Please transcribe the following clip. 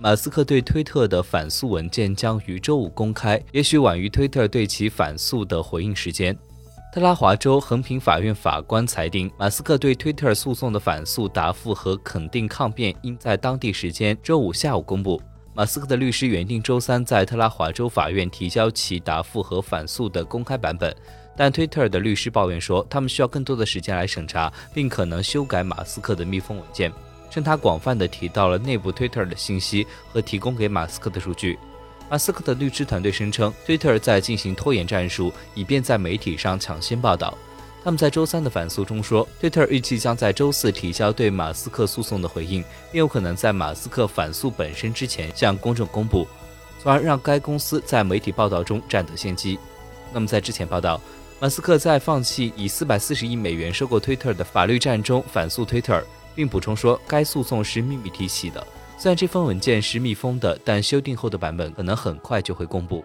马斯克对推特的反诉文件将于周五公开，也许晚于推特对其反诉的回应时间。特拉华州横平法院法官裁定，马斯克对推特诉讼的反诉答复和肯定抗辩应在当地时间周五下午公布。马斯克的律师原定周三在特拉华州法院提交其答复和反诉的公开版本，但推特的律师抱怨说，他们需要更多的时间来审查，并可能修改马斯克的密封文件，称他广泛地提到了内部 Twitter 的信息和提供给马斯克的数据。马斯克的律师团队声称，Twitter 在进行拖延战术，以便在媒体上抢先报道。他们在周三的反诉中说，Twitter 预计将在周四提交对马斯克诉讼的回应，并有可能在马斯克反诉本身之前向公众公布，从而让该公司在媒体报道中占得先机。那么，在之前报道，马斯克在放弃以四百四十亿美元收购 Twitter 的法律战中反诉 Twitter，并补充说，该诉讼是秘密提起的。虽然这份文件是密封的，但修订后的版本可能很快就会公布。